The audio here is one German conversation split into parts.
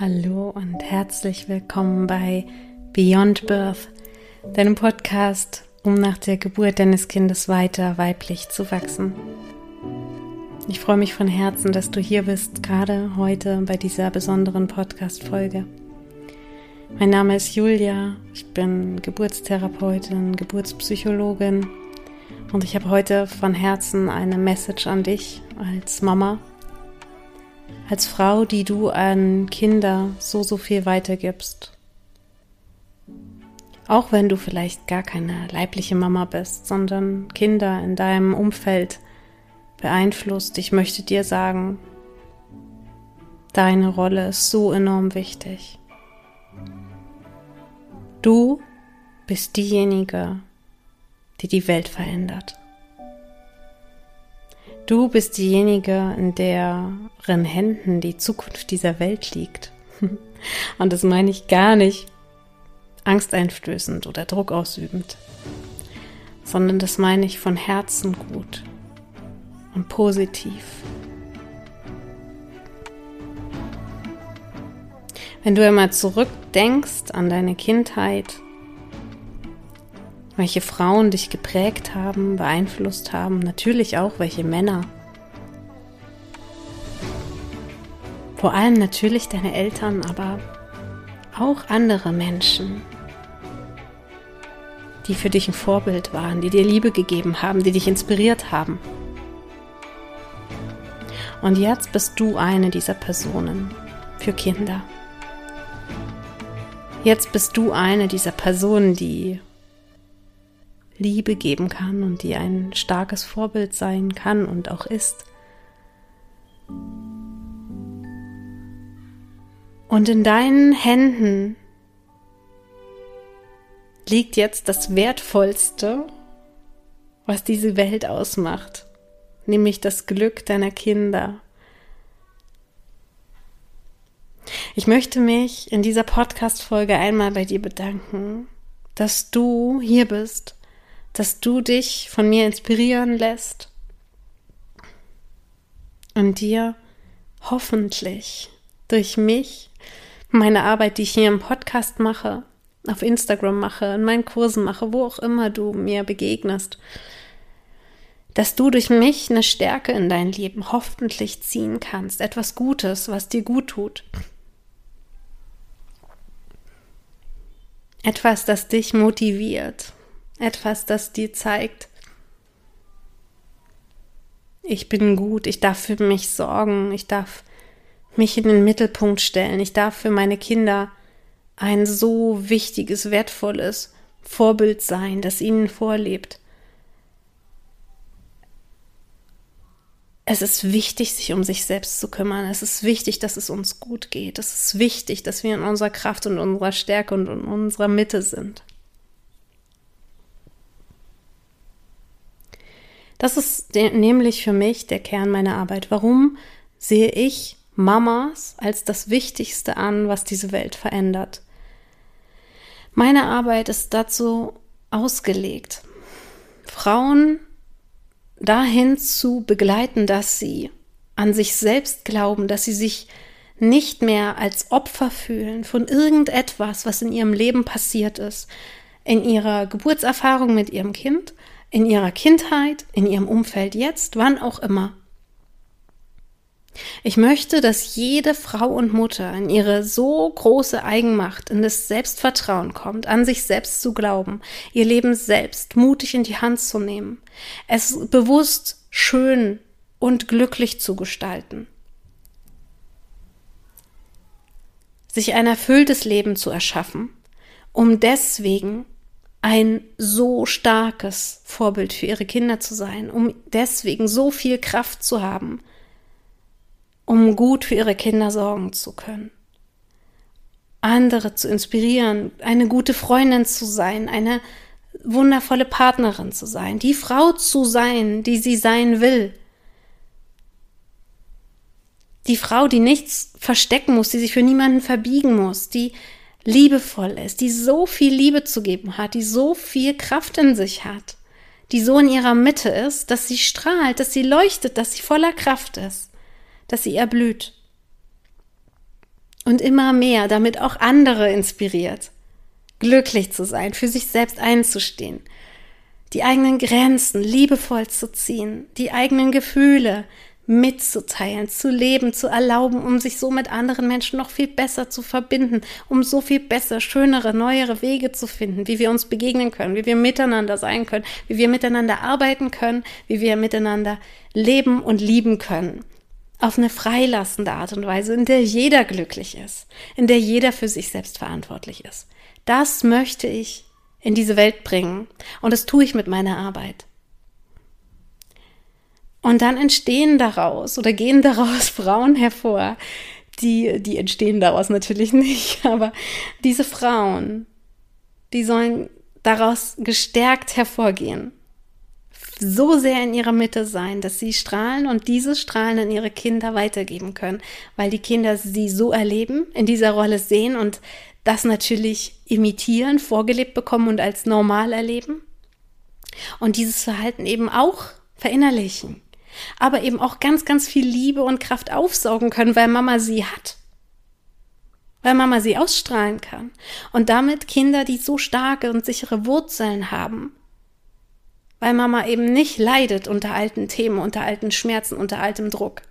Hallo und herzlich willkommen bei Beyond Birth, deinem Podcast, um nach der Geburt deines Kindes weiter weiblich zu wachsen. Ich freue mich von Herzen, dass du hier bist, gerade heute bei dieser besonderen Podcast-Folge. Mein Name ist Julia, ich bin Geburtstherapeutin, Geburtspsychologin und ich habe heute von Herzen eine Message an dich als Mama als Frau, die du an Kinder so, so viel weitergibst. Auch wenn du vielleicht gar keine leibliche Mama bist, sondern Kinder in deinem Umfeld beeinflusst, ich möchte dir sagen, deine Rolle ist so enorm wichtig. Du bist diejenige, die die Welt verändert. Du bist diejenige, in deren Händen die Zukunft dieser Welt liegt. Und das meine ich gar nicht angsteinflößend oder druckausübend, sondern das meine ich von Herzen gut und positiv. Wenn du einmal zurückdenkst an deine Kindheit, welche Frauen dich geprägt haben, beeinflusst haben, natürlich auch welche Männer. Vor allem natürlich deine Eltern, aber auch andere Menschen, die für dich ein Vorbild waren, die dir Liebe gegeben haben, die dich inspiriert haben. Und jetzt bist du eine dieser Personen für Kinder. Jetzt bist du eine dieser Personen, die Liebe geben kann und die ein starkes Vorbild sein kann und auch ist. Und in deinen Händen liegt jetzt das Wertvollste, was diese Welt ausmacht, nämlich das Glück deiner Kinder. Ich möchte mich in dieser Podcast-Folge einmal bei dir bedanken, dass du hier bist dass du dich von mir inspirieren lässt und dir hoffentlich durch mich, meine Arbeit, die ich hier im Podcast mache, auf Instagram mache, in meinen Kursen mache, wo auch immer du mir begegnest, dass du durch mich eine Stärke in dein Leben hoffentlich ziehen kannst, etwas Gutes, was dir gut tut. Etwas, das dich motiviert, etwas, das dir zeigt, ich bin gut, ich darf für mich sorgen, ich darf mich in den Mittelpunkt stellen, ich darf für meine Kinder ein so wichtiges, wertvolles Vorbild sein, das ihnen vorlebt. Es ist wichtig, sich um sich selbst zu kümmern. Es ist wichtig, dass es uns gut geht. Es ist wichtig, dass wir in unserer Kraft und unserer Stärke und in unserer Mitte sind. Das ist nämlich für mich der Kern meiner Arbeit. Warum sehe ich Mamas als das Wichtigste an, was diese Welt verändert? Meine Arbeit ist dazu ausgelegt, Frauen dahin zu begleiten, dass sie an sich selbst glauben, dass sie sich nicht mehr als Opfer fühlen von irgendetwas, was in ihrem Leben passiert ist, in ihrer Geburtserfahrung mit ihrem Kind, in ihrer Kindheit, in ihrem Umfeld jetzt, wann auch immer. Ich möchte, dass jede Frau und Mutter in ihre so große Eigenmacht, in das Selbstvertrauen kommt, an sich selbst zu glauben, ihr Leben selbst mutig in die Hand zu nehmen, es bewusst schön und glücklich zu gestalten, sich ein erfülltes Leben zu erschaffen, um deswegen ein so starkes Vorbild für ihre Kinder zu sein, um deswegen so viel Kraft zu haben, um gut für ihre Kinder sorgen zu können. Andere zu inspirieren, eine gute Freundin zu sein, eine wundervolle Partnerin zu sein, die Frau zu sein, die sie sein will. Die Frau, die nichts verstecken muss, die sich für niemanden verbiegen muss, die liebevoll ist, die so viel Liebe zu geben hat, die so viel Kraft in sich hat, die so in ihrer Mitte ist, dass sie strahlt, dass sie leuchtet, dass sie voller Kraft ist, dass sie erblüht. Und immer mehr, damit auch andere inspiriert, glücklich zu sein, für sich selbst einzustehen, die eigenen Grenzen liebevoll zu ziehen, die eigenen Gefühle mitzuteilen, zu leben, zu erlauben, um sich so mit anderen Menschen noch viel besser zu verbinden, um so viel besser, schönere, neuere Wege zu finden, wie wir uns begegnen können, wie wir miteinander sein können, wie wir miteinander arbeiten können, wie wir miteinander leben und lieben können. Auf eine freilassende Art und Weise, in der jeder glücklich ist, in der jeder für sich selbst verantwortlich ist. Das möchte ich in diese Welt bringen und das tue ich mit meiner Arbeit. Und dann entstehen daraus oder gehen daraus Frauen hervor, die, die entstehen daraus natürlich nicht, aber diese Frauen, die sollen daraus gestärkt hervorgehen. So sehr in ihrer Mitte sein, dass sie strahlen und dieses Strahlen an ihre Kinder weitergeben können, weil die Kinder sie so erleben, in dieser Rolle sehen und das natürlich imitieren, vorgelebt bekommen und als normal erleben. Und dieses Verhalten eben auch verinnerlichen aber eben auch ganz, ganz viel Liebe und Kraft aufsaugen können, weil Mama sie hat. Weil Mama sie ausstrahlen kann. Und damit Kinder, die so starke und sichere Wurzeln haben. Weil Mama eben nicht leidet unter alten Themen, unter alten Schmerzen, unter altem Druck.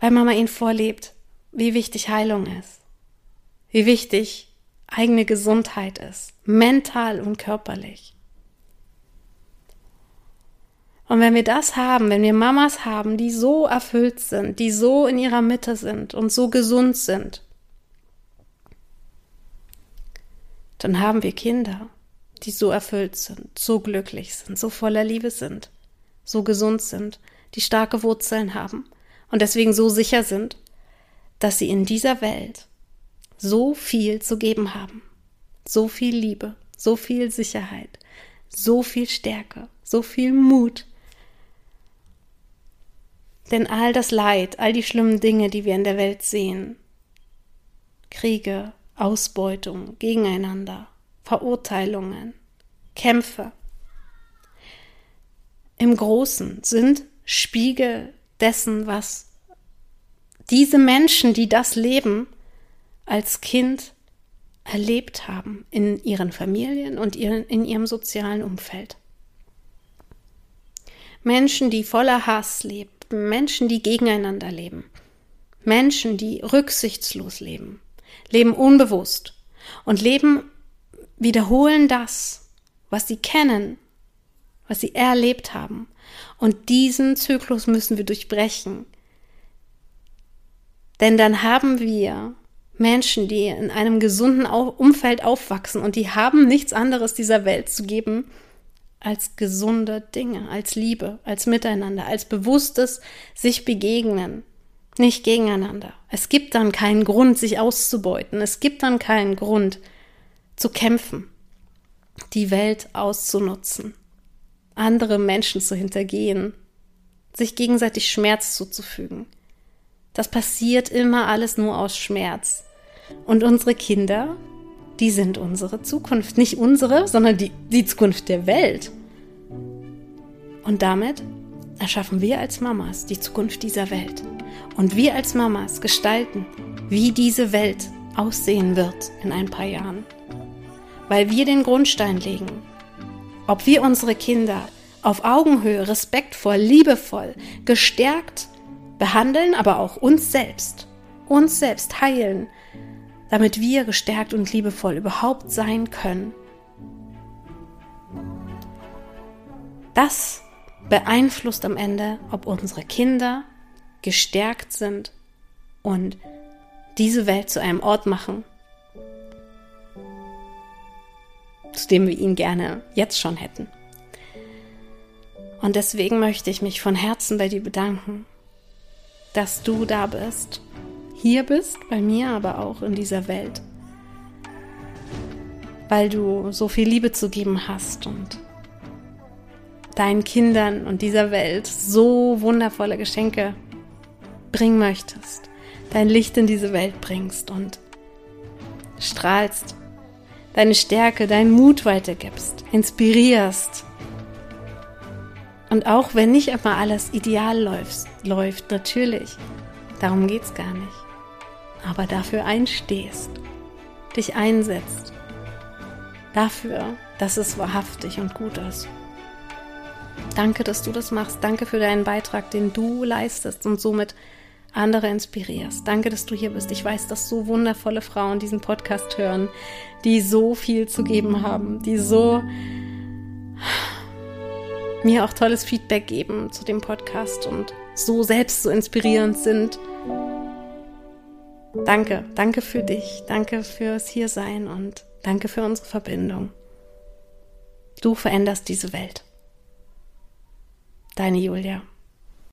Weil Mama ihnen vorlebt, wie wichtig Heilung ist. Wie wichtig eigene Gesundheit ist. Mental und körperlich. Und wenn wir das haben, wenn wir Mamas haben, die so erfüllt sind, die so in ihrer Mitte sind und so gesund sind, dann haben wir Kinder, die so erfüllt sind, so glücklich sind, so voller Liebe sind, so gesund sind, die starke Wurzeln haben und deswegen so sicher sind, dass sie in dieser Welt so viel zu geben haben, so viel Liebe, so viel Sicherheit, so viel Stärke, so viel Mut, denn all das Leid, all die schlimmen Dinge, die wir in der Welt sehen, Kriege, Ausbeutung, Gegeneinander, Verurteilungen, Kämpfe, im Großen sind Spiegel dessen, was diese Menschen, die das leben, als Kind erlebt haben in ihren Familien und in ihrem sozialen Umfeld. Menschen, die voller Hass leben, Menschen, die gegeneinander leben. Menschen, die rücksichtslos leben, leben unbewusst und leben, wiederholen das, was sie kennen, was sie erlebt haben. Und diesen Zyklus müssen wir durchbrechen. Denn dann haben wir Menschen, die in einem gesunden Umfeld aufwachsen und die haben nichts anderes dieser Welt zu geben als gesunde Dinge, als Liebe, als Miteinander, als bewusstes sich begegnen, nicht gegeneinander. Es gibt dann keinen Grund, sich auszubeuten. Es gibt dann keinen Grund zu kämpfen, die Welt auszunutzen, andere Menschen zu hintergehen, sich gegenseitig Schmerz zuzufügen. Das passiert immer alles nur aus Schmerz. Und unsere Kinder die sind unsere Zukunft. Nicht unsere, sondern die, die Zukunft der Welt. Und damit erschaffen wir als Mamas die Zukunft dieser Welt. Und wir als Mamas gestalten, wie diese Welt aussehen wird in ein paar Jahren. Weil wir den Grundstein legen. Ob wir unsere Kinder auf Augenhöhe, respektvoll, liebevoll, gestärkt behandeln, aber auch uns selbst, uns selbst heilen, damit wir gestärkt und liebevoll überhaupt sein können. Das beeinflusst am Ende, ob unsere Kinder gestärkt sind und diese Welt zu einem Ort machen, zu dem wir ihn gerne jetzt schon hätten. Und deswegen möchte ich mich von Herzen bei dir bedanken, dass du da bist hier bist, bei mir, aber auch in dieser Welt. Weil du so viel Liebe zu geben hast und deinen Kindern und dieser Welt so wundervolle Geschenke bringen möchtest, dein Licht in diese Welt bringst und strahlst, deine Stärke, deinen Mut weitergibst, inspirierst. Und auch wenn nicht immer alles ideal läuft, läuft natürlich, Darum geht's gar nicht. Aber dafür einstehst, dich einsetzt. Dafür, dass es wahrhaftig und gut ist. Danke, dass du das machst. Danke für deinen Beitrag, den du leistest und somit andere inspirierst. Danke, dass du hier bist. Ich weiß, dass so wundervolle Frauen diesen Podcast hören, die so viel zu geben haben, die so mir auch tolles Feedback geben zu dem Podcast und so selbst so inspirierend sind. Danke, danke für dich, danke fürs Hiersein und danke für unsere Verbindung. Du veränderst diese Welt. Deine Julia.